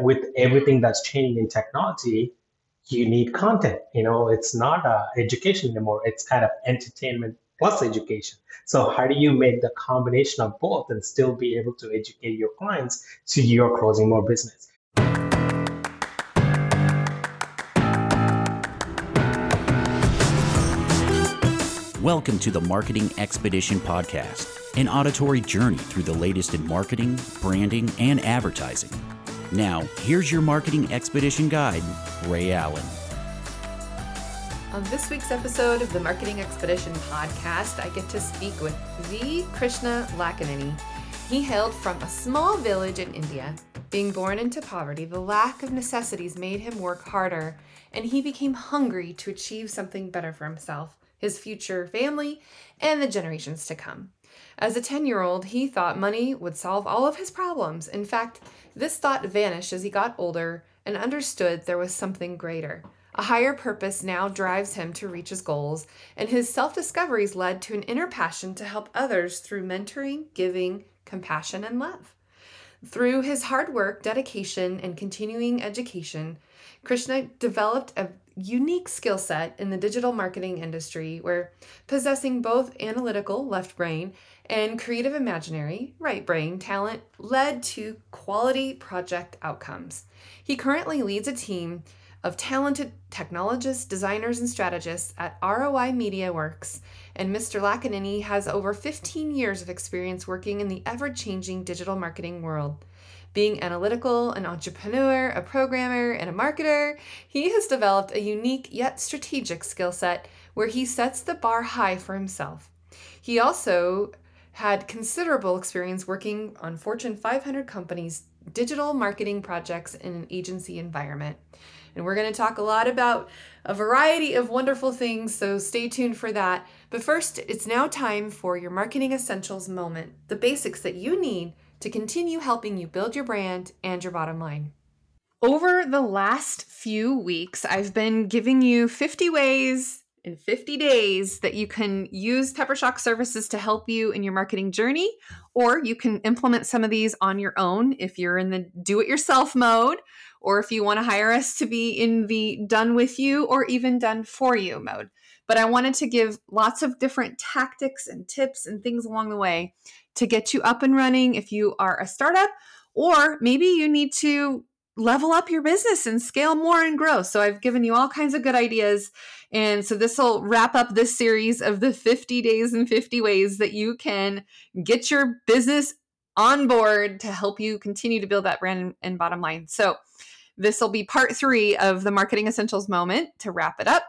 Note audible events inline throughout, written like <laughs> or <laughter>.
With everything that's changing in technology, you need content. You know, it's not uh, education anymore. It's kind of entertainment plus education. So how do you make the combination of both and still be able to educate your clients so you're closing more business? Welcome to the Marketing Expedition Podcast, an auditory journey through the latest in marketing, branding, and advertising. Now, here's your Marketing Expedition guide, Rae Allen. On this week's episode of the Marketing Expedition podcast, I get to speak with V. Krishna Lakkineni. He hailed from a small village in India. Being born into poverty, the lack of necessities made him work harder, and he became hungry to achieve something better for himself his future family, and the generations to come. As a 10 year old, he thought money would solve all of his problems. In fact, this thought vanished as he got older and understood there was something greater. A higher purpose now drives him to reach his goals, and his self discoveries led to an inner passion to help others through mentoring, giving, compassion, and love. Through his hard work, dedication, and continuing education, Krishna developed a unique skill set in the digital marketing industry where possessing both analytical left brain and creative imaginary right brain talent led to quality project outcomes. He currently leads a team of talented technologists, designers, and strategists at ROI Media Works, and Mr. Lakkineni has over 15 years of experience working in the ever changing digital marketing world. Being analytical, an entrepreneur, a programmer, and a marketer, he has developed a unique yet strategic skill set where he sets the bar high for himself. He also had considerable experience working on Fortune 500 companies' digital marketing projects in an agency environment. And we're going to talk a lot about a variety of wonderful things, so stay tuned for that. But first, it's now time for your marketing essentials moment the basics that you need to continue helping you build your brand and your bottom line. Over the last few weeks, I've been giving you 50 ways in 50 days that you can use Peppershock services to help you in your marketing journey, or you can implement some of these on your own if you're in the do it yourself mode, or if you want to hire us to be in the done with you or even done for you mode. But I wanted to give lots of different tactics and tips and things along the way to get you up and running if you are a startup, or maybe you need to level up your business and scale more and grow. So I've given you all kinds of good ideas. And so this will wrap up this series of the 50 days and 50 ways that you can get your business on board to help you continue to build that brand and bottom line. So this will be part three of the marketing essentials moment to wrap it up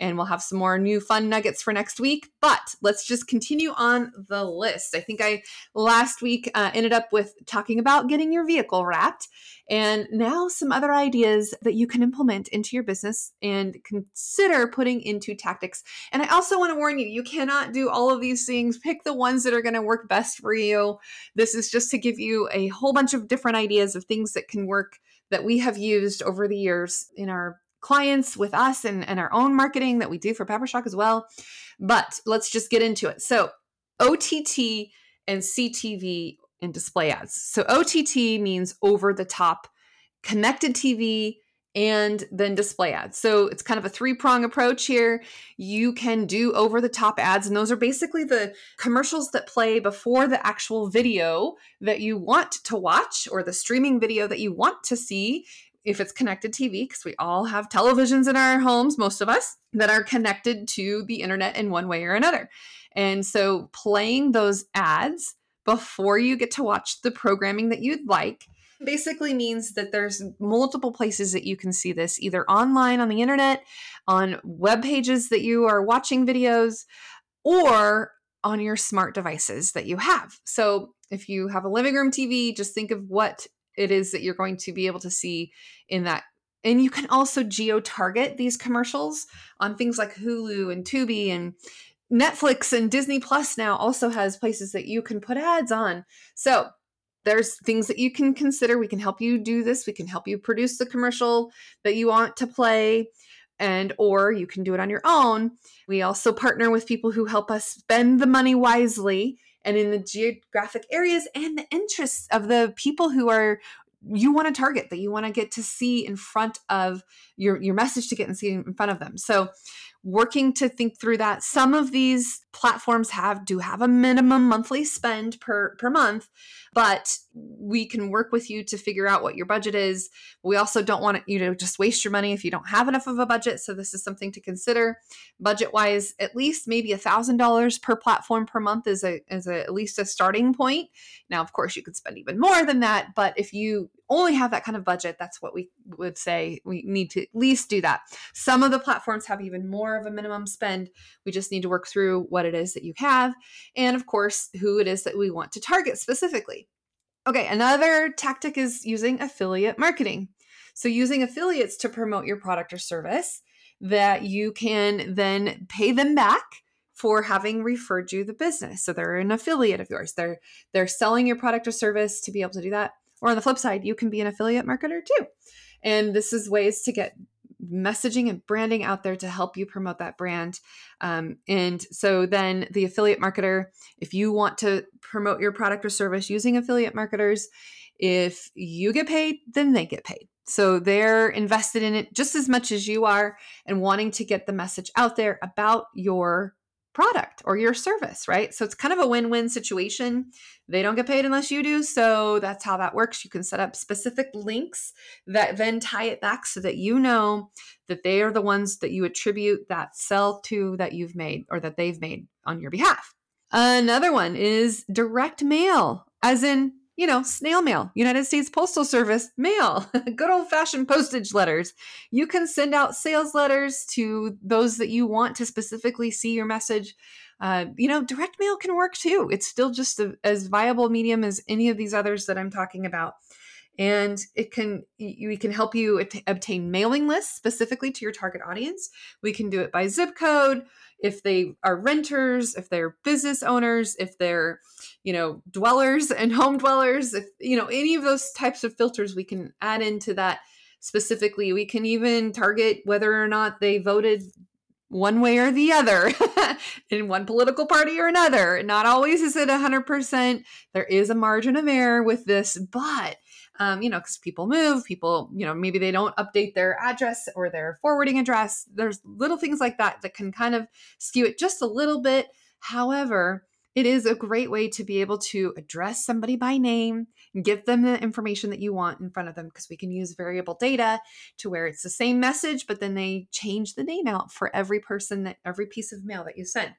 and we'll have some more new fun nuggets for next week. But let's just continue on the list. I think I last week uh, ended up with talking about getting your vehicle wrapped, and now some other ideas that you can implement into your business and consider putting into tactics. And I also want to warn you you cannot do all of these things. Pick the ones that are going to work best for you. This is just to give you a whole bunch of different ideas of things that can work that we have used over the years in our clients with us and, and our own marketing that we do for Peppershock as well. But let's just get into it. So, OTT and CTV and display ads. So, OTT means over the top connected TV and then display ads. So it's kind of a three prong approach here. You can do over the top ads, and those are basically the commercials that play before the actual video that you want to watch or the streaming video that you want to see if it's connected TV, because we all have televisions in our homes, most of us, that are connected to the internet in one way or another. And so playing those ads before you get to watch the programming that you'd like basically means that there's multiple places that you can see this either online on the internet, on web pages that you are watching videos, or on your smart devices that you have. So if you have a living room TV, just think of what it is that you're going to be able to see in that and you can also geo target these commercials on things like Hulu and Tubi and Netflix and Disney Plus now also has places that you can put ads on. So there's things that you can consider. We can help you do this. We can help you produce the commercial that you want to play and or you can do it on your own. We also partner with people who help us spend the money wisely and in the geographic areas and the interests of the people who are you want to target that you want to get to see in front of your your message to get and see in front of them. So working to think through that some of these platforms have do have a minimum monthly spend per per month but we can work with you to figure out what your budget is we also don't want you to just waste your money if you don't have enough of a budget so this is something to consider budget wise at least maybe a thousand dollars per platform per month is a is a, at least a starting point now of course you could spend even more than that but if you only have that kind of budget, that's what we would say we need to at least do that. Some of the platforms have even more of a minimum spend. We just need to work through what it is that you have and, of course, who it is that we want to target specifically. Okay, another tactic is using affiliate marketing. So, using affiliates to promote your product or service that you can then pay them back for having referred you the business. So they're an affiliate of yours. They're they're selling your product or service to be able to do that. Or on the flip side, you can be an affiliate marketer too. And this is ways to get messaging and branding out there to help you promote that brand. Um, and so then the affiliate marketer, if you want to promote your product or service using affiliate marketers, if you get paid, then they get paid. So they're invested in it just as much as you are and wanting to get the message out there about your product or your service, right? So it's kind of a win win situation. They don't get paid unless you do. So that's how that works. You can set up specific links that then tie it back so that you know that they are the ones that you attribute that sell to that you've made or that they've made on your behalf. Another one is direct mail, as in you know, snail mail, United States Postal Service mail, <laughs> good old fashioned postage letters. You can send out sales letters to those that you want to specifically see your message. Uh, you know, direct mail can work too. It's still just a, as viable medium as any of these others that I'm talking about. And it can we can help you obtain mailing lists specifically to your target audience. We can do it by zip code if they are renters, if they're business owners, if they're, you know, dwellers <laughs> and home dwellers, if, you know, any of those types of filters we can add into that specifically. We can even target whether or not they voted one way or the other <laughs> in one political party or another. Not always is it 100%. There is a margin of error with this, but um, you know, because people move, people, you know, maybe they don't update their address or their forwarding address. There's little things like that that can kind of skew it just a little bit. However, it is a great way to be able to address somebody by name give them the information that you want in front of them because we can use variable data to where it's the same message, but then they change the name out for every person that every piece of mail that you send.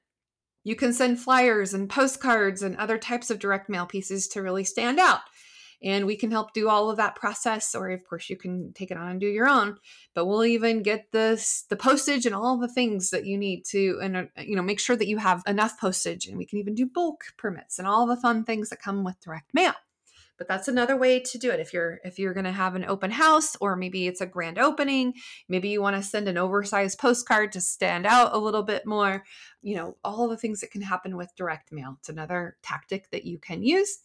You can send flyers and postcards and other types of direct mail pieces to really stand out and we can help do all of that process or of course you can take it on and do your own but we'll even get the the postage and all the things that you need to and uh, you know make sure that you have enough postage and we can even do bulk permits and all the fun things that come with direct mail. But that's another way to do it. If you're if you're going to have an open house or maybe it's a grand opening maybe you want to send an oversized postcard to stand out a little bit more you know all the things that can happen with direct mail. It's another tactic that you can use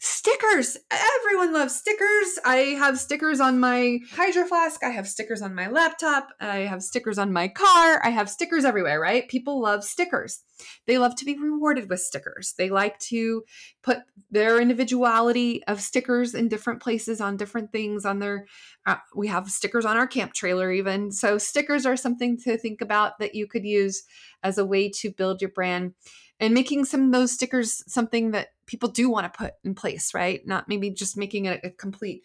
stickers! Everyone loves stickers! I have stickers on my hydro flask i have stickers on my laptop i have stickers on my car i have stickers everywhere right? People love stickers. They love to be rewarded with stickers. They like to put their individuality of stickers in different places on different things on their uh, we have stickers on our camp trailer even. So stickers are something to think about that you could use as a way to build your brand. And making some of those stickers something that people do want to put in place, right? Not maybe just making it a complete,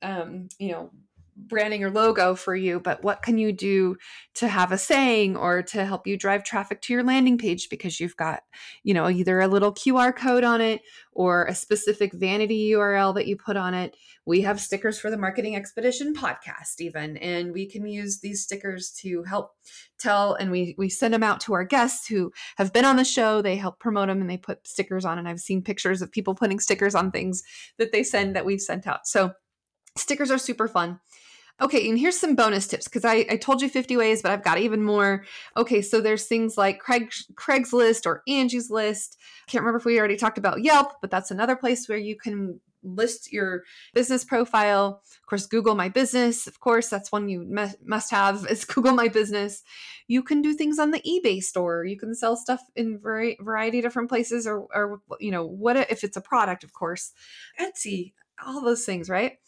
um, you know, branding or logo for you, but what can you do to have a saying or to help you drive traffic to your landing page because you've got, you know, either a little QR code on it or a specific vanity URL that you put on it. We have stickers for the Marketing Expedition podcast even, and we can use these stickers to help tell and we we send them out to our guests who have been on the show. They help promote them and they put stickers on and I've seen pictures of people putting stickers on things that they send that we've sent out. So stickers are super fun. Okay, and here's some bonus tips because I, I told you 50 ways, but I've got even more. Okay, so there's things like Craig, Craigslist or Angie's List. Can't remember if we already talked about Yelp, but that's another place where you can list your business profile. Of course, Google My Business. Of course, that's one you must have <laughs> is Google My Business. You can do things on the eBay store. You can sell stuff in very variety of different places, or, or you know, what if it's a product? Of course, Etsy all those things, right?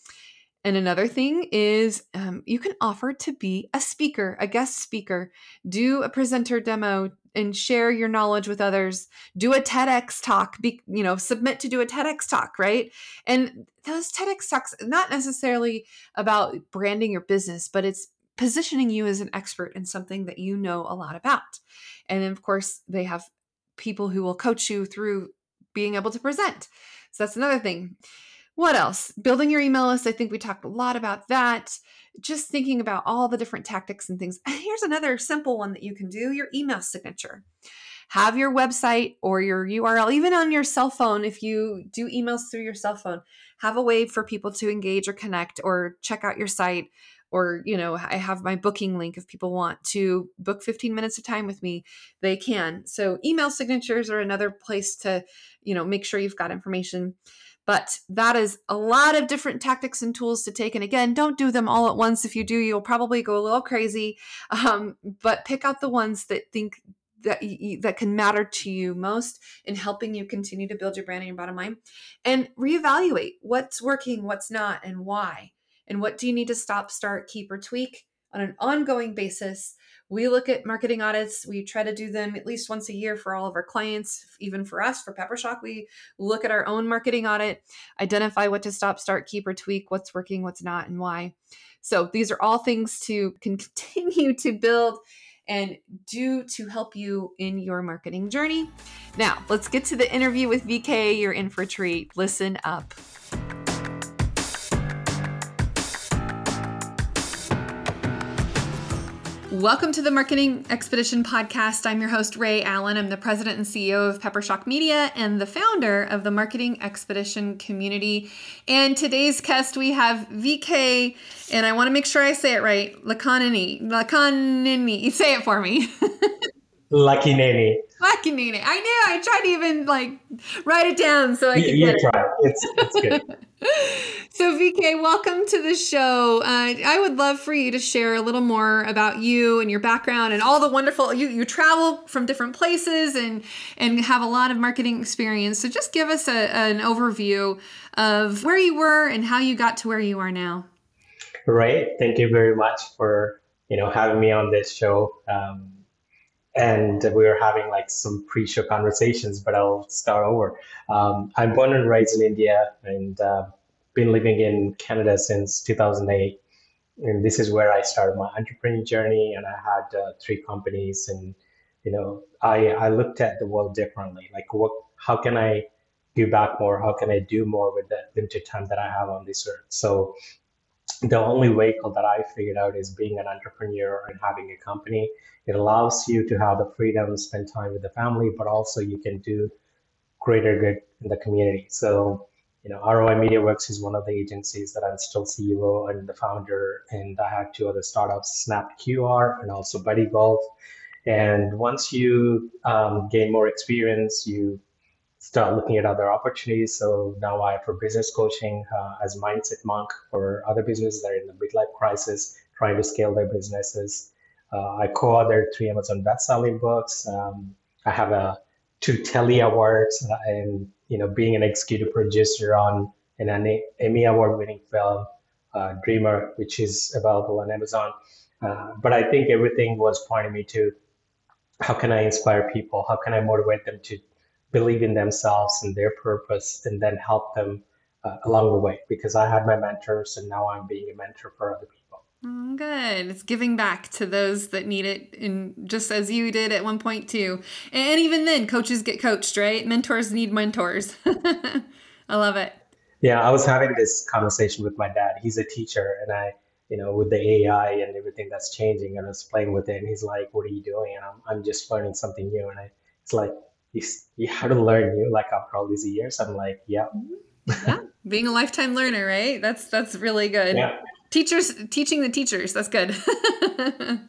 And another thing is um, you can offer to be a speaker, a guest speaker, do a presenter demo and share your knowledge with others, do a TEDx talk, be, you know, submit to do a TEDx talk, right? And those TEDx talks, not necessarily about branding your business, but it's positioning you as an expert in something that you know a lot about. And of course, they have people who will coach you through being able to present. So that's another thing. What else? Building your email list. I think we talked a lot about that. Just thinking about all the different tactics and things. <laughs> Here's another simple one that you can do your email signature. Have your website or your URL, even on your cell phone, if you do emails through your cell phone, have a way for people to engage or connect or check out your site or you know i have my booking link if people want to book 15 minutes of time with me they can so email signatures are another place to you know make sure you've got information but that is a lot of different tactics and tools to take. And again, don't do them all at once. If you do, you'll probably go a little crazy. Um, but pick out the ones that think that you, that can matter to you most in helping you continue to build your brand and your bottom line, and reevaluate what's working, what's not, and why, and what do you need to stop, start, keep, or tweak on an ongoing basis we look at marketing audits. We try to do them at least once a year for all of our clients. Even for us, for Peppershock, we look at our own marketing audit, identify what to stop, start, keep, or tweak, what's working, what's not, and why. So these are all things to <laughs> continue to build and do to help you in your marketing journey. Now, let's get to the interview with VK. You're in for a treat. Listen up. Welcome to the Marketing Expedition podcast. I'm your host, Rae Allen. I'm the president and CEO of Peppershock Media and the founder of the Marketing Expedition community. And today's guest, we have VK, and I want to make sure I say it right Lakkineni. Lakkineni. Say it for me. <laughs> Lucky Nanny. Lucky Nanny. I knew. I tried to even like write it down so I could you, you it. It's, it's good. <laughs> so VK, welcome to the show. Uh, I would love for you to share a little more about you and your background and all the wonderful you you travel from different places and and have a lot of marketing experience. So just give us a, an overview of where you were and how you got to where you are now. Right. Thank you very much for you know having me on this show. Um, and we were having like some pre-show conversations, but I'll start over. Um, I'm born and raised in India and uh, been living in Canada since 2008. And this is where I started my entrepreneurial journey. And I had uh, three companies, and you know, I I looked at the world differently. Like, what? How can I give back more? How can I do more with the limited time that I have on this earth? So the only vehicle that I figured out is being an entrepreneur and having a company. It allows you to have the freedom to spend time with the family, but also you can do greater good in the community. So, you know, ROI Media Works is one of the agencies that I'm still CEO and the founder, and I have two other startups, Snap QR and also Buddy Golf. And once you um, gain more experience, you start looking at other opportunities. So now I for business coaching uh, as mindset monk for other businesses that are in the midlife crisis, trying to scale their businesses. Uh, I co-authored three Amazon best-selling books. Um, I have a two Telly awards, uh, and you know, being an executive producer on an Emmy award-winning film, uh, Dreamer, which is available on Amazon. Uh, but I think everything was pointing me to how can I inspire people? How can I motivate them to believe in themselves and their purpose and then help them uh, along the way because I had my mentors and now I'm being a mentor for other people. Mm, good. It's giving back to those that need it, and just as you did at one point too. And even then, coaches get coached, right? Mentors need mentors. <laughs> I love it. Yeah, I was having this conversation with my dad. He's a teacher, and I, you know, with the AI and everything that's changing, and I was playing with it, and he's like, "What are you doing?" And I'm, I'm just learning something new, and I, it's like, you, you had to learn new like after all these years. I'm like yeah. Yeah. Being a lifetime learner right? That's that's really good. Yeah. teachers teaching the teachers that's good. <laughs>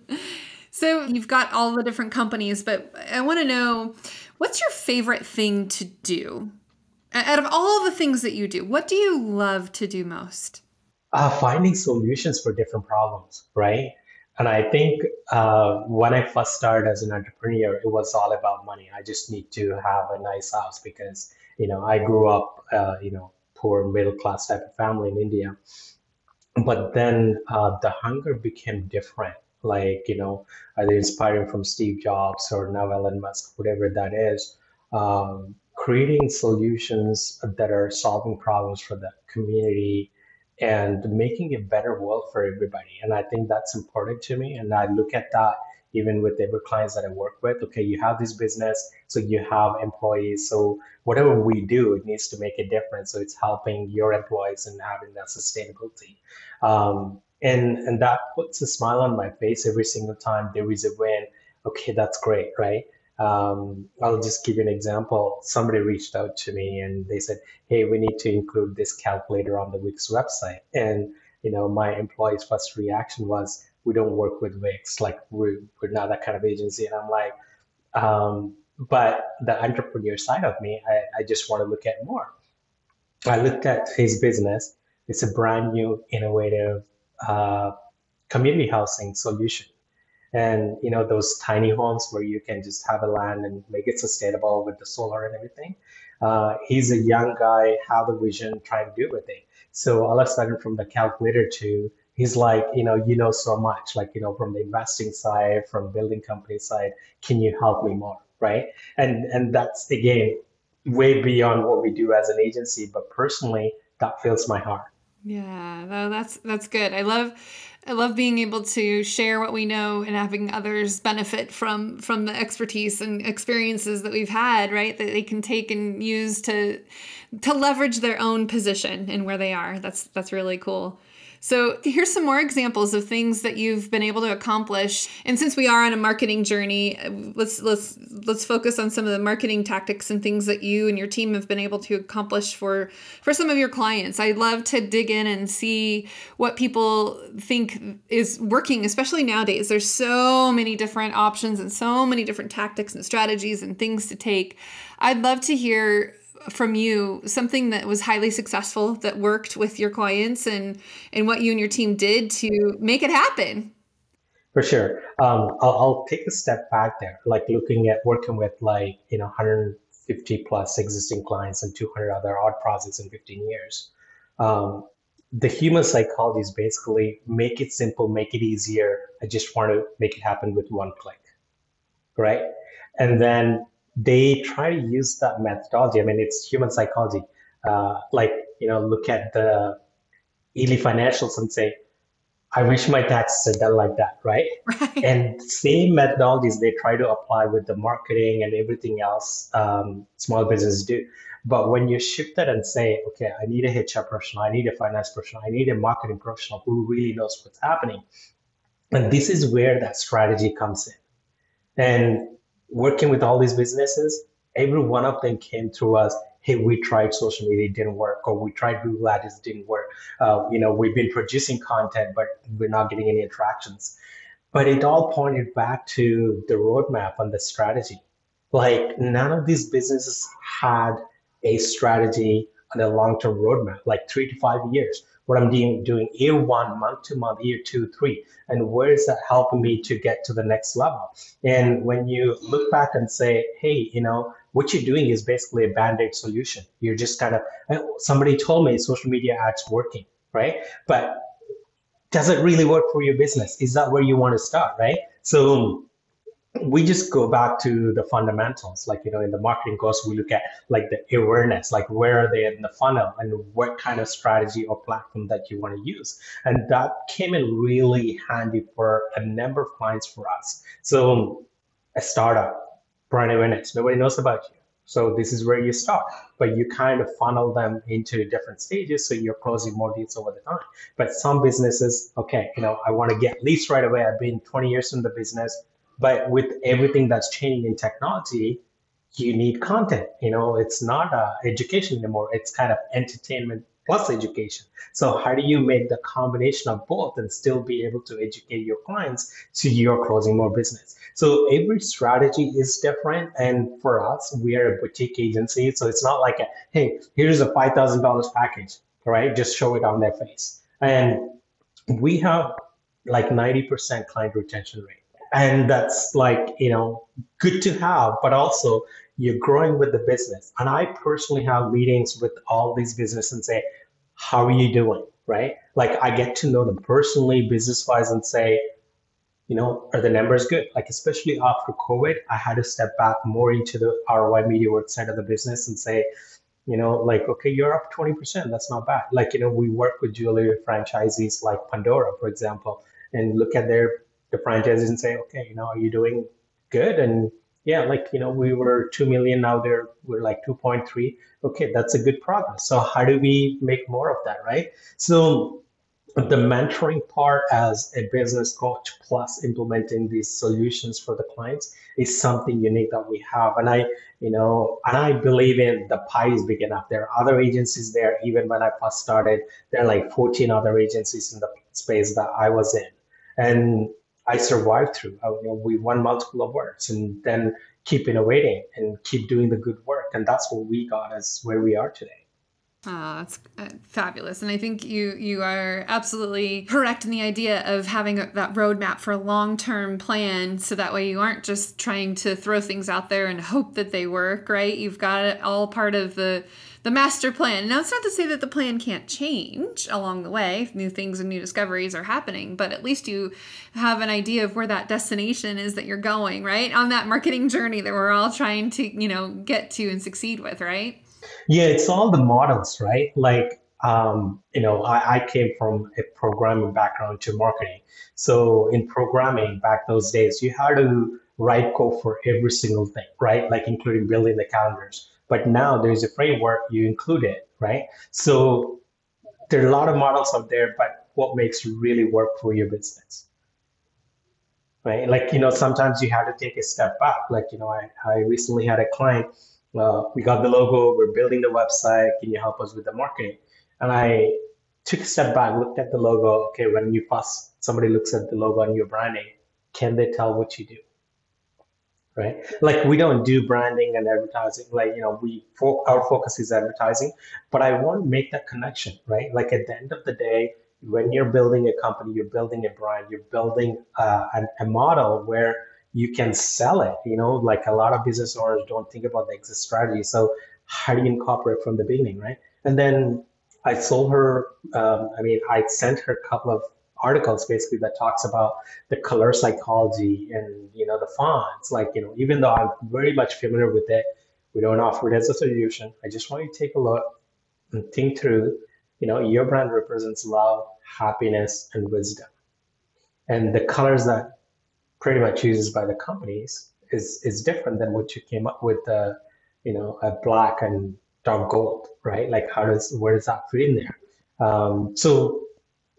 So you've got all the different companies but i want to know what's your favorite thing to do? Out of all the things that you do what do you love to do most? Uh, finding solutions for different problems right and I think uh, when I first started as an entrepreneur, it was all about money. I just need to have a nice house because, you know, I grew up, uh, you know, poor middle class type of family in India. But then uh, the hunger became different. Like you know, either inspiring from Steve Jobs or now Elon Musk, whatever that is, um, creating solutions that are solving problems for the community and making a better world for everybody. And I think that's important to me. And I look at that even with every clients that I work with. Okay, you have this business, so you have employees. So whatever we do, it needs to make a difference. So it's helping your employees and having that sustainability. Um, and and that puts a smile on my face every single time there is a win. Okay, that's great, right? Um, I'll just give you an example. Somebody reached out to me and they said, "Hey, we need to include this calculator on the Wix website." And you know, my employee's first reaction was, "We don't work with Wix. Like we're, we're not that kind of agency." And I'm like, um, "But the entrepreneur side of me, I, I just want to look at more." I looked at his business. It's a brand new, innovative uh, community housing solution and you know those tiny homes where you can just have a land and make it sustainable with the solar and everything. Uh, he's a young guy have a vision trying to do it so all of a sudden from the calculator to he's like you know you know so much like you know from the investing side from building company side can you help me more? Right? And and that's again way beyond what we do as an agency but personally that fills my heart. Yeah, that's that's good. I love I love being able to share what we know and having others benefit from from the expertise and experiences that we've had, right? That they can take and use to to leverage their own position and where they are. That's that's really cool. So, here's some more examples of things that you've been able to accomplish. And since we are on a marketing journey, uh, let's let's let's focus on some of the marketing tactics and things that you and your team have been able to accomplish for for some of your clients. I'd love to dig in and see what people think is working, especially nowadays. There's so many different options and so many different tactics and strategies and things to take. I'd love to hear from you something that was highly successful that worked with your clients and and what you and your team did to make it happen? For sure. Um, I'll, I'll take a step back there like looking at working with like you know 150 plus existing clients and 200 other odd projects in 15 years. Um, the human psychology is basically make it simple make it easier. I just want to make it happen with one click. Right? And then they try to use that methodology. I mean, it's human psychology. Uh, like, you know, look at the Ely financials and say, I wish my taxes had done like that, right? <laughs> right? And same methodologies they try to apply with the marketing and everything else um, small businesses do. But when you shift that and say, okay, I need a HR professional, I need a finance professional, I need a marketing professional who really knows what's happening. And this is where that strategy comes in. And working with all these businesses, every one of them came to us. Hey, we tried social media, it didn't work, or we tried Google Ads, it didn't work. Uh, you know, we've been producing content, but we're not getting any interactions. But it all pointed back to the roadmap and the strategy. Like none of these businesses had a strategy and a long-term roadmap, like three to five years what I'm doing, doing year one, month to month, year two, three, and where is that helping me to get to the next level? And when you look back and say, hey, you know, what you're doing is basically a band-aid solution. You're just kind of uh, somebody told me social media ads working, right? But does it really work for your business? Is that where you want to start, right? So we just go back to the fundamentals like you know in the marketing course we look at like the awareness like where are they in the funnel and what kind of strategy or platform that you want to use. And that came in really handy for a number of clients for us. So a startup brand awareness nobody knows about you. So this is where you start but you kind of funnel them into different stages so you're closing more deals over the time. But some businesses okay you know i want to get leads right away. I've been 20 years in the business but with everything that's changing in technology, you need content. You know, it's not uh, education anymore. It's kind of entertainment plus education. So how do you make the combination of both and still be able to educate your clients so you're closing more business? So every strategy is different. And for us, we are a boutique agency. So it's not like, a, hey, here's a $5,000 package, right? Just show it on their face. And we have like 90% client retention rate and that's like you know good to have but also you're growing with the business. And i personally have meetings with all these business and say how are you doing? Right? Like i get to know them personally business wise and say you know are the numbers good? Like especially after covid i had to step back more into the ROI Media Works side of the business and say you know like okay you're up 20% that's not bad. Like you know we work with jewelry franchisees like pandora for example and look at their the franchises and say, okay, you know, are you doing good? And yeah, like, you know, we were 2 million, now they're, we're like 2.3. Okay, that's a good progress. So how do we make more of that, right? So the mentoring part as a business coach plus implementing these solutions for the clients is something unique that we have and i you know and i believe in the pie is big enough there are other agencies there even when i first started there are like 14 other agencies in the space that i was in and I survived through. I, you know, we won multiple awards and then keep innovating and keep doing the good work. And that's what we got as where we are today. Oh, that's uh, fabulous, and I think you you are absolutely correct in the idea of having that roadmap for a long term plan, so that way you aren't just trying to throw things out there and hope that they work. Right? You've got it all part of the the master plan. Now, it's not to say that the plan can't change along the way. New things and new discoveries are happening, but at least you have an idea of where that destination is that you're going, right? On that marketing journey that we're all trying to, you know, get to and succeed with, right? Yeah, it's all the models, right? Like, um, you know, I, I came from a programming background to marketing. So in programming back those days, you had to write code for every single thing, right? Like including building the calendars. But now there's a framework, you include it, right? So there are a lot of models out there, but what makes really work for your business? Right? Like, you know, sometimes you have to take a step back. Like, you know, I, I recently had a client, uh, we got the logo, we're building the website, can you help us with the marketing? And I took a step back, looked at the logo. Okay, when you first somebody looks at the logo and your branding, can they tell what you do? Right? Like we don't do branding and advertising. Like you know, we our focus is advertising, but I want to make that connection, right? Like at the end of the day, when you're building a company, you're building a brand, you're building uh, an, a model where you can sell it. You know, like a lot of business owners don't think about the exit strategy. So how do you incorporate from the beginning, right? And then I sold her. Um, I mean, I sent her a couple of articles basically that talks about the color psychology and you know the fonts. Like you know even though i'm very much familiar with it we don't offer it as a solution. I just want you to take a look and think through you know your brand represents love happiness and wisdom. And the colors that pretty much uses by the companies is is different than what you came up with uh, you know a black and dark gold right? Like how does where does that fit in there? Um, so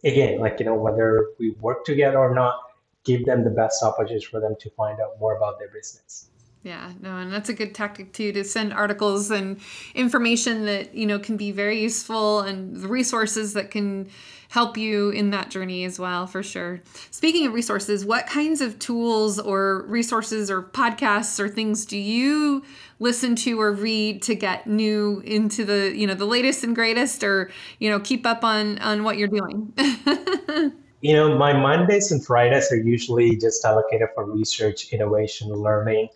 again, like, you know, whether we work together or not, give them the best opportunities for them to find out more about their business. Yeah, no, and that's a good tactic too to send articles and information that, you know, can be very useful and the resources that can help you in that journey as well, for sure. Speaking of resources, what kinds of tools or resources or podcasts or things do you listen to or read to get new into the, you know, the latest and greatest or, you know, keep up on on what you're doing? <laughs> you know, my Mondays and Fridays are usually just allocated for research, innovation, learning.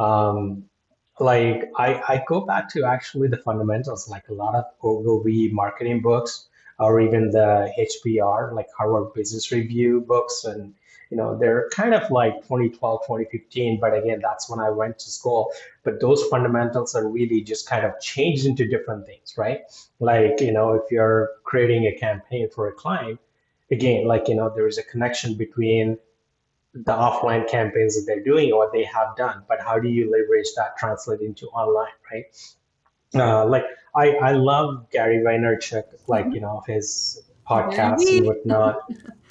Um, like I, I go back to actually the fundamentals, like a lot of Ogilvy marketing books or even the HBR, like Harvard Business Review books. And, you know, they're kind of like 2012, 2015. But again, that's when I went to school. But those fundamentals are really just kind of changed into different things, right? Like, you know, if you're creating a campaign for a client, again, like, you know, there is a connection between the offline campaigns that they're doing or what they have done, but how do you leverage that translate into online, right? Uh, like I, I love Gary Vaynerchuk, like, you know, his podcasts and whatnot.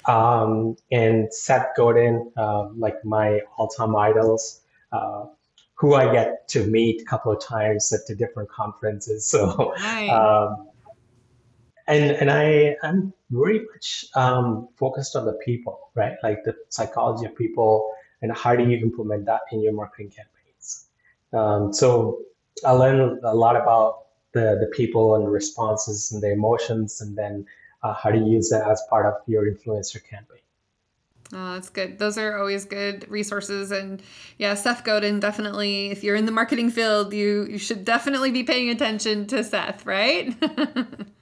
Um, and Seth Godin, uh, like my all-time idols, uh, who I get to meet a couple of times at the different conferences. <laughs> So, nice. um, and and I am very much um, focused on the people, right? Like the psychology of people, and how do you implement that in your marketing campaigns? Um, so I learned a lot about the, the people and the responses and the emotions, and then uh, how to use that as part of your influencer campaign. Oh, that's good. Those are always good resources. And yeah, Seth Godin definitely, if you're in the marketing field, you, you should definitely be paying attention to Seth, right? <laughs>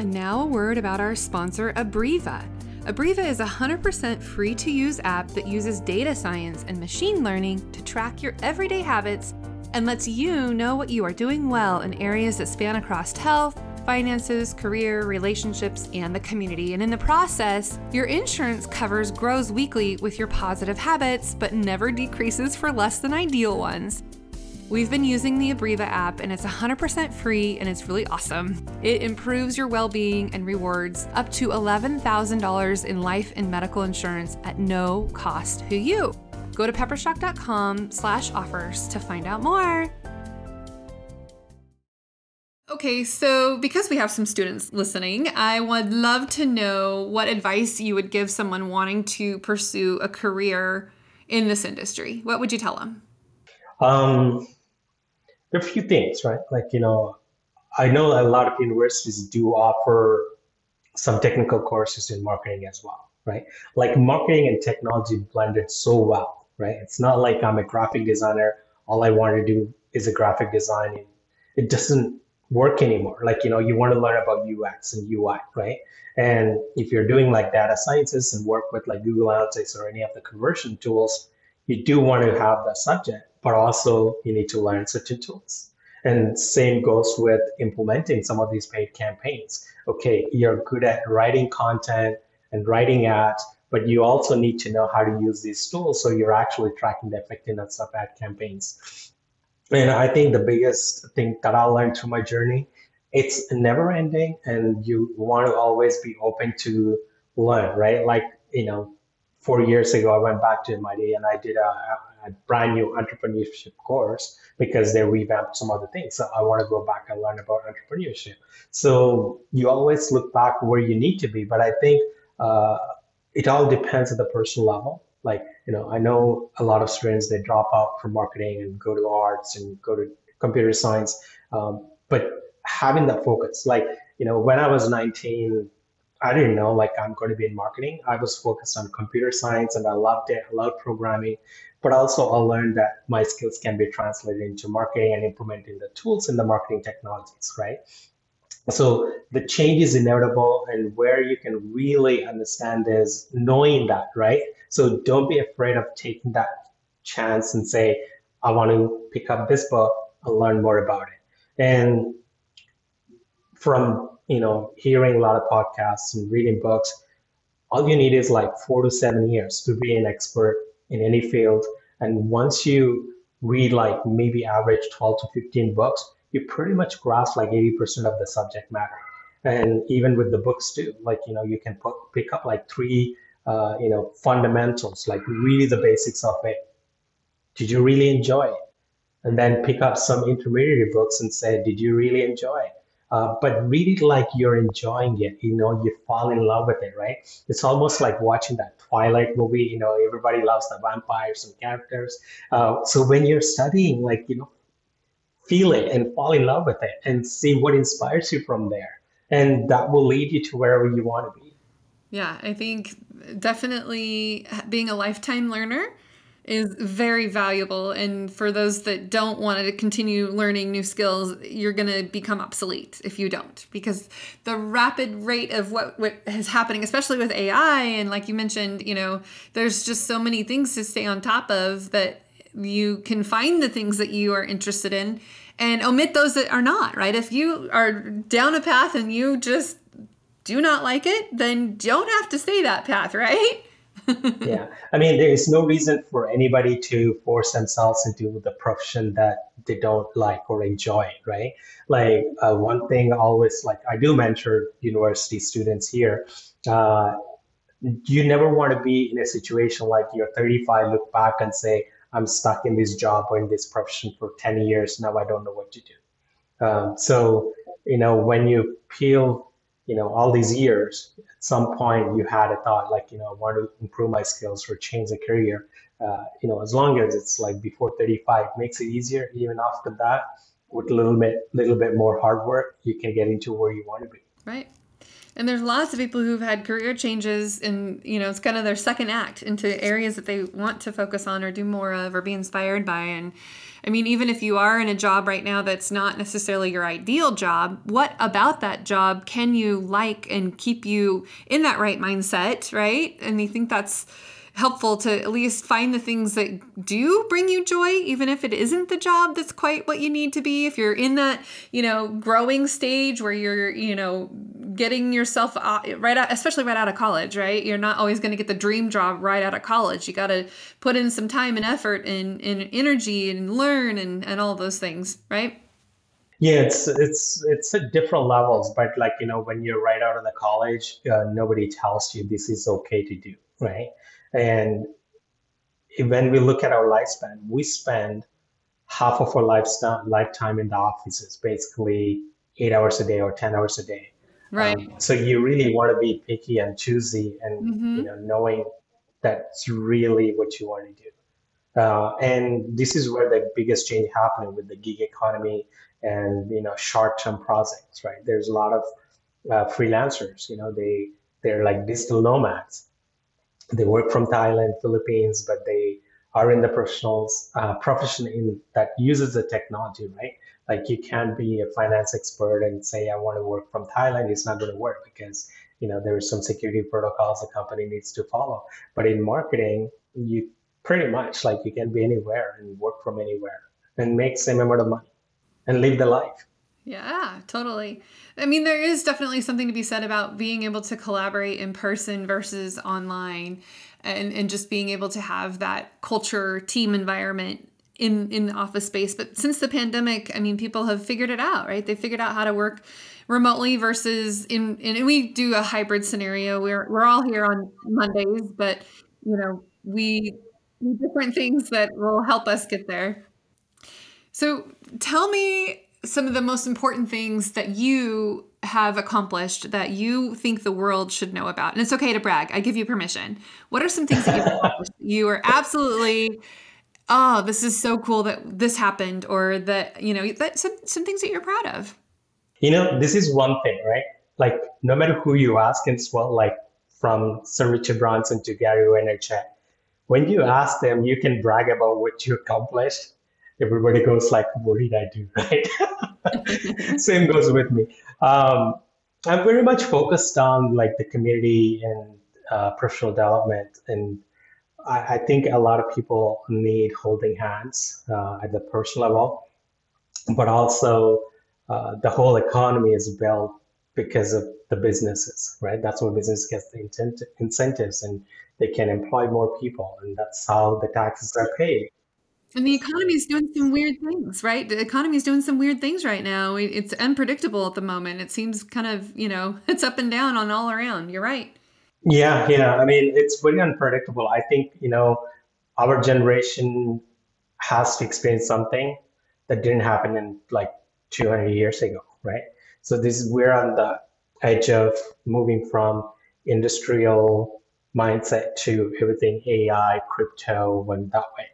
and now a word about our sponsor, Avibra. Avibra is a 100% free to use app that uses data science and machine learning to track your everyday habits and lets you know what you are doing well in areas that span across health finances, career, relationships, and the community. And in the process, your insurance covers grows weekly with your positive habits, but never decreases for less than ideal ones. We've been using the Avibra app and it's 100% free and it's really awesome. It improves your well being and rewards up to $11,000 in life and medical insurance at no cost to you. Go to peppershock.com slash offers to find out more. Okay, so because we have some students listening, I would love to know what advice you would give someone wanting to pursue a career in this industry. What would you tell them? Um, there are a few things, right? Like, you know, I know a lot of universities do offer some technical courses in marketing as well, right? Like marketing and technology blended so well, right? It's not like I'm a graphic designer, all I want to do is a graphic design. It doesn't work anymore. Like, you know, you want to learn about UX and UI, right? And if you're doing like data sciences and work with like Google Analytics or any of the conversion tools, you do want to have that subject, but also you need to learn certain tools. And same goes with implementing some of these paid campaigns. Okay, you're good at writing content and writing ads, but you also need to know how to use these tools so you're actually tracking the effectiveness of ad campaigns. And I think the biggest thing that I learned through my journey, it's never ending and you want to always be open to learn, right? Like, you know, four years ago, I went back to MIT and I did a, a brand new entrepreneurship course because they revamped some other things. So I want to go back and learn about entrepreneurship. So you always look back where you need to be. But I think uh, it all depends at the personal level. Like, you know, I know a lot of students, they drop out from marketing and go to arts and go to computer science. Um, but having that focus, like, you know, when I was 19, I didn't know like I'm going to be in marketing. I was focused on computer science and I loved it. I loved programming, but also I learned that my skills can be translated into marketing and implementing the tools and the marketing technologies, right? So the change is inevitable, and where you can really understand is knowing that, right? So don't be afraid of taking that chance and say, I want to pick up this book and learn more about it. And from you know hearing a lot of podcasts and reading books, all you need is like four to seven years to be an expert in any field. And once you read like maybe average 12 to 15 books, you pretty much grasp like 80% of the subject matter. And even with the books too, like, you know, you can put, pick up like three, uh, you know, fundamentals, like really the basics of it. Did you really enjoy it? And then pick up some intermediate books and say, did you really enjoy it? Uh, but read it like you're enjoying it. You know, you fall in love with it, right? It's almost like watching that Twilight movie. You know, everybody loves the vampires and characters. Uh, so when you're studying, like you know, feel it and fall in love with it and see what inspires you from there. And that will lead you to wherever you want to be. Yeah, I think definitely being a lifetime learner is very valuable. And for those that don't want to continue learning new skills, you're going to become obsolete if you don't, because the rapid rate of what, what is happening, especially with AI, and like you mentioned, you know, there's just so many things to stay on top of that you can find the things that you are interested in and omit those that are not, right? If you are down a path and you just do not like it, then don't have to stay that path, <laughs> right? Yeah. I mean, there is no reason for anybody to force themselves into the profession that they don't like or enjoy, right? Like, uh, one thing always, like, I do mentor university students here. Uh, you never want to be in a situation like you're 35, look back and say, I'm stuck in this job or in this profession for 10 years. Now I don't know what to do. Um, so, you know, when you peel, you know, all these years, at some point you had a thought like, you know, I want to improve my skills or change a career. Uh, you know, as long as it's like before 35, makes it easier. Even after that, with a little bit, little bit more hard work, you can get into where you want to be. Right. And there's lots of people who've had career changes and, you know, it's kind of their second act into areas that they want to focus on or do more of or be inspired by. And I mean, even if you are in a job right now that's not necessarily your ideal job, what about that job can you like and keep you in that right mindset, right? And I think that's helpful to at least find the things that do bring you joy even if it isn't the job that's quite what you need to be if you're in that you know growing stage where you're you know getting yourself out, right out especially right out of college right you're not always going to get the dream job right out of college you got to put in some time and effort and, and energy and learn and, and all those things right yeah, it's it's it's at different levels, but like you know, when you're right out of the college, uh, nobody tells you this is okay to do, right? And when we look at our lifespan, we spend half of our lifestyle, lifetime in the offices, basically eight hours a day or 10 hours a day. Right. Um, so you really want to be picky and choosy and, mm-hmm. you know, knowing that's really what you want to do. Uh, and this is where the biggest change happening with the gig economy and, you know, short-term projects, right? There's a lot of uh, freelancers, you know, they, they're like digital nomads they work from Thailand, Philippines, but they are in the professionals uh, profession in that uses the technology, right? Like you can't be a finance expert and say I want to work from Thailand. It's not going to work because you know there are some security protocols the company needs to follow. But in marketing, you pretty much like you can be anywhere and work from anywhere and make same amount of money and live the life. Yeah, totally. I mean, there is definitely something to be said about being able to collaborate in person versus online and, and just being able to have that culture team environment in in office space but since the pandemic i mean people have figured it out right they figured out how to work remotely versus in and we do a hybrid scenario we're we're all here on mondays but you know we do different things that will help us get there so tell me some of the most important things that you have accomplished that you think the world should know about? And it's okay to brag. I give you permission. What are some things that you've accomplished? You are absolutely oh, this is so cool that this happened or that, you know, that some some things that you're proud of. You know, this is one thing, right? Like no matter who you ask in well, like from Sir Richard Branson to Gary Vaynerchuk, when you ask them, you can brag about what you accomplished everybody goes like, what did I do? <laughs> Right. <laughs> Same goes with me. Um, I'm very much focused on like the community and uh, professional development. And I, I, think a lot of people need holding hands uh, at the personal level, but also uh, the whole economy is built because of the businesses, right? That's where business gets the intent- incentives and they can employ more people. And that's how the taxes are paid. And the economy is doing some weird things, right? The economy is doing some weird things right now. It's unpredictable at the moment. It seems kind of, you know, <laughs> it's up and down on all around. You're right. Yeah, yeah. I mean, it's very unpredictable. I think, you know, our generation has to experience something that didn't happen in like 200 years ago, right? So this is we're on the edge of moving from industrial mindset to everything AI, crypto, and that way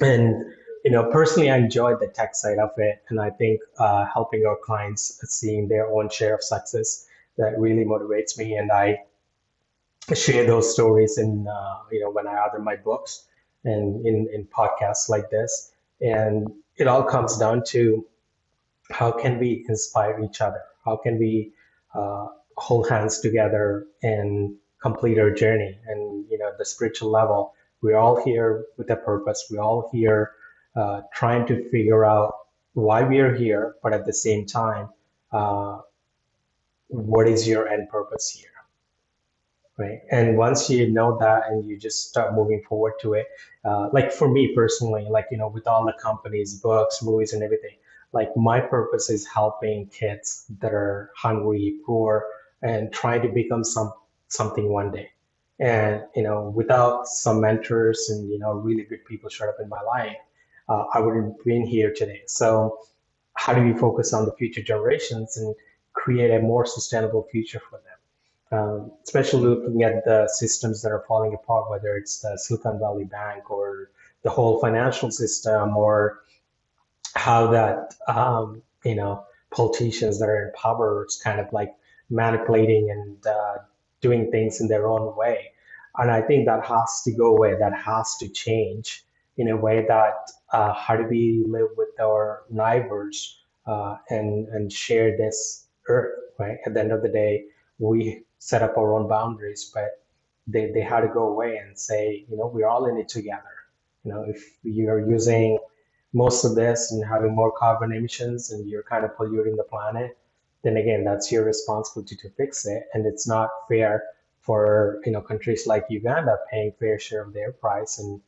and you know personally i enjoyed the tech side of it and i think uh, helping our clients seeing their own share of success that really motivates me and i share those stories in uh, you know when i author my books and in, in podcasts like this and it all comes down to how can we inspire each other how can we uh, hold hands together and complete our journey and you know the spiritual level we're all here with a purpose. We're all here uh, trying to figure out why we are here, but at the same time, uh, what is your end purpose here? Right. And once you know that and you just start moving forward to it, uh, like for me personally, like, you know, with all the companies, books, movies, and everything, like my purpose is helping kids that are hungry, poor, and trying to become some something one day and you know, without some mentors and you know, really good people showed up in my life, uh, I wouldn't have been here today. So, how do we focus on the future generations and create a more sustainable future for them? Um, especially looking at the systems that are falling apart, whether it's the Silicon Valley Bank or the whole financial system, or how that um, you know politicians that are in power is kind of like manipulating and uh, doing things in their own way. And I think that has to go away. That has to change in a way that uh, how do we live with our neighbors uh, and and share this earth, right? At the end of the day, we set up our own boundaries, but they, they had to go away and say, you know, we're all in it together. You know, if you're using most of this and having more carbon emissions and you're kind of polluting the planet, then again, that's your responsibility to fix it. And it's not fair for you know countries like Uganda paying fair share of their price and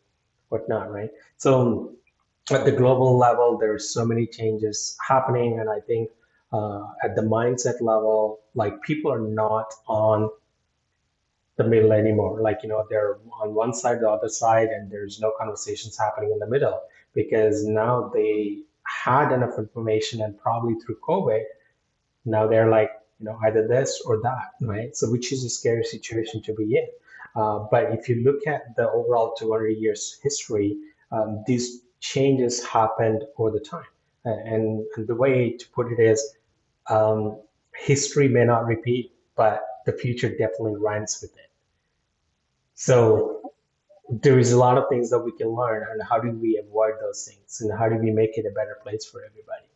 whatnot, right? So at the global level, there's so many changes happening, and I think uh, at the mindset level, like people are not on the middle anymore. Like, you know, they're on one side, the other side, and there's no conversations happening in the middle because now they had enough information and probably through COVID, now they're like, you know, either this or that, right? So, which is a scary situation to be in. Uh, but if you look at the overall 200 years history, um, these changes happened all the time. And, and the way to put it is, um, history may not repeat, but the future definitely rhymes with it. So there is a lot of things that we can learn, and how do we avoid those things, and how do we make it a better place for everybody?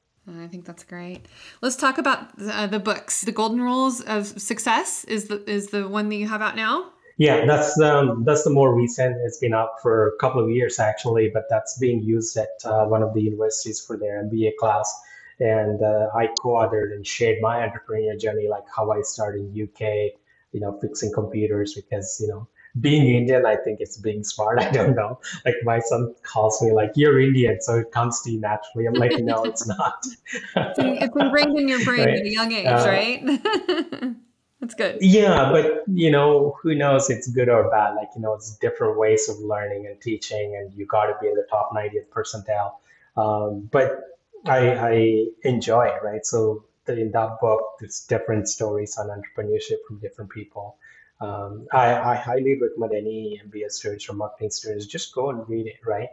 I think that's great. Let's talk about uh, the books. The Golden Rules of Success is the is the one that you have out now. Yeah, that's um, that's the more recent. It's been out for a couple of years actually, but that's being used at uh, one of the universities for their MBA class. And uh, I co-authored and shared my entrepreneurial journey, like how I started in UK, you know, fixing computers because you know being Indian, I think it's being smart. <laughs> I don't know. Like my son calls me like, "You're Indian," so it comes to you naturally. I'm like, "No, it's <laughs> not." it's ingrained in your brain right? at a young age, uh, right? <laughs> That's good. Yeah, but you know, who knows? It's good or bad. Like you know, it's different ways of learning and teaching, and you got to be in the top 90th percentile. Um, but I, I enjoy right? So the, in that book, there's different stories on entrepreneurship from different people. Um, I, I highly recommend any MBA students or marketing students just go and read it, right?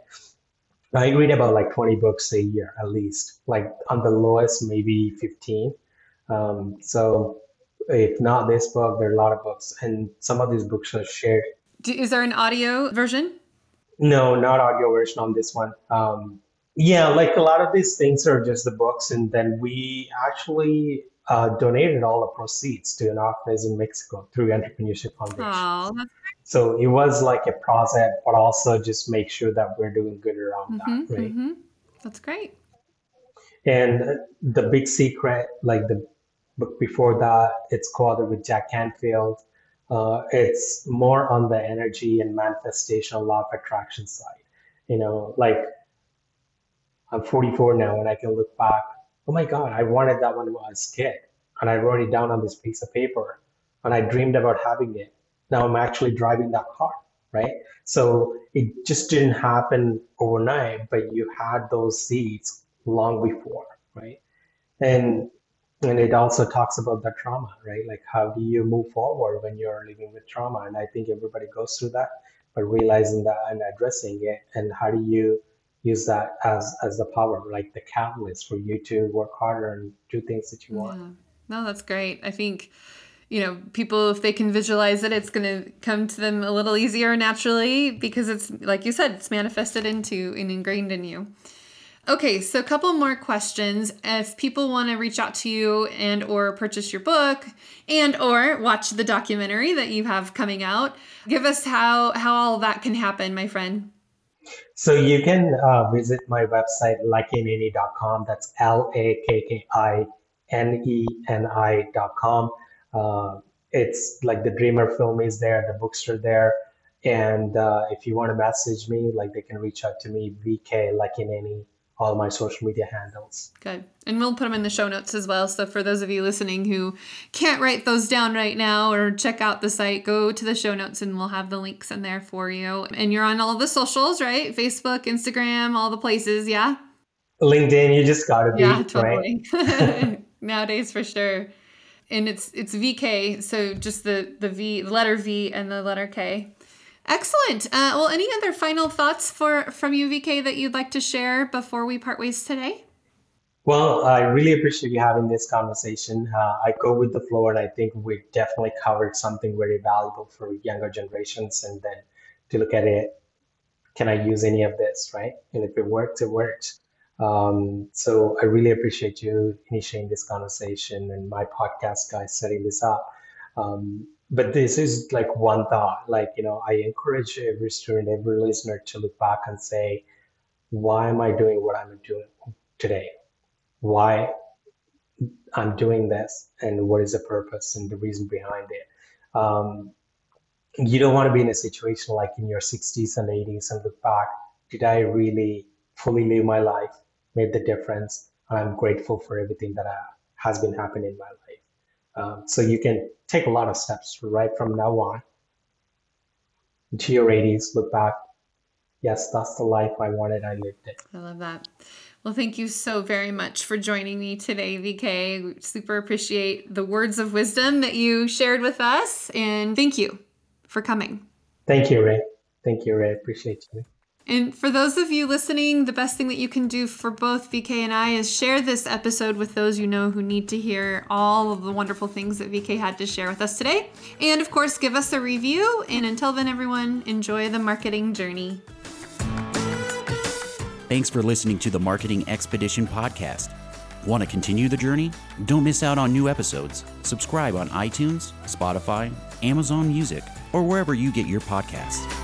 I read about like 20 books a year at least, like on the lowest, maybe 15. Um, so if not this book, there are a lot of books, and some of these books are shared. Is there an audio version? No, not audio version on this one. Um, yeah, like a lot of these things are just the books, and then we actually uh, donated all the proceeds to an orphanage in Mexico through Entrepreneurship Foundation. Oh, so it was like a project, but also just make sure that we're doing good around mm-hmm, that, right? Mm-hmm. That's great. And the big secret, like the book before that, it's called with Jack Canfield. Uh, it's more on the energy and manifestation law of attraction side. You know, like I'm 44 now and I can look back, oh my God, I wanted that when I was a kid. And I wrote it down on this piece of paper and I dreamed about having it. Now I'm actually driving that car, right? So it just didn't happen overnight, but you had those seeds long before, right? And and it also talks about the trauma right like how do you move forward when you're living with trauma and i think everybody goes through that but realizing that and addressing it and how do you use that as as the power like the catalyst for you to work harder and do things that you want yeah. no that's great i think you know people if they can visualize it it's going to come to them a little easier naturally because it's like you said it's manifested into and ingrained in you Okay, so a couple more questions. If people want to reach out to you and or purchase your book and or watch the documentary that you have coming out, give us how how all that can happen, my friend. So you can uh, visit my website lakkineni.com. That's L A K K I N E N I.com. Uh, it's like the Dreamer film is there, the books are there. And uh, if you want to message me, like they can reach out to me, VK Lakkineni all my social media handles. Good. And we'll put them in the show notes as well. So for those of you listening who can't write those down right now or check out the site, go to the show notes and we'll have the links in there for you. And you're on all the socials, right? Facebook, Instagram, all the places, yeah? LinkedIn, you just gotta be, yeah, totally. right? <laughs> Nowadays for sure. And it's it's VK, so just the the V, the letter V and the letter K. Excellent. Uh, well, any other final thoughts for from you, VK, that you'd like to share before we part ways today? Well, I really appreciate you having this conversation. Uh, I go with the flow, and I think we definitely covered something very valuable for younger generations. And then to look at it, can I use any of this, right? And if it works, it works. Um, so I really appreciate you initiating this conversation and my podcast guys setting this up. Um, but this is like one thought. Like you know, I encourage every student, every listener to look back and say, why am I doing what I'm doing today? why I'm doing this and what is the purpose and the reason behind it. Um, you don't want to be in a situation like in your 60s and 80s and look back, did I really fully live my life, made the difference? And i'm grateful for everything that uh, has been happening in my life. Um, so you can take a lot of steps right from now on to your 80s, look back. Yes, that's the life I wanted. I lived it. I love that. Well, thank you so very much for joining me today, VK. We super appreciate the words of wisdom that you shared with us. And thank you for coming. Thank you, Rae. Thank you, Rae. Appreciate you. And for those of you listening, the best thing that you can do for both VK and I is share this episode with those you know who need to hear all of the wonderful things that VK had to share with us today. And of course, give us a review. And until then, everyone, enjoy the marketing journey. Thanks for listening to the Marketing Expedition podcast. Want to continue the journey? Don't miss out on new episodes. Subscribe on iTunes, Spotify, Amazon Music, or wherever you get your podcasts.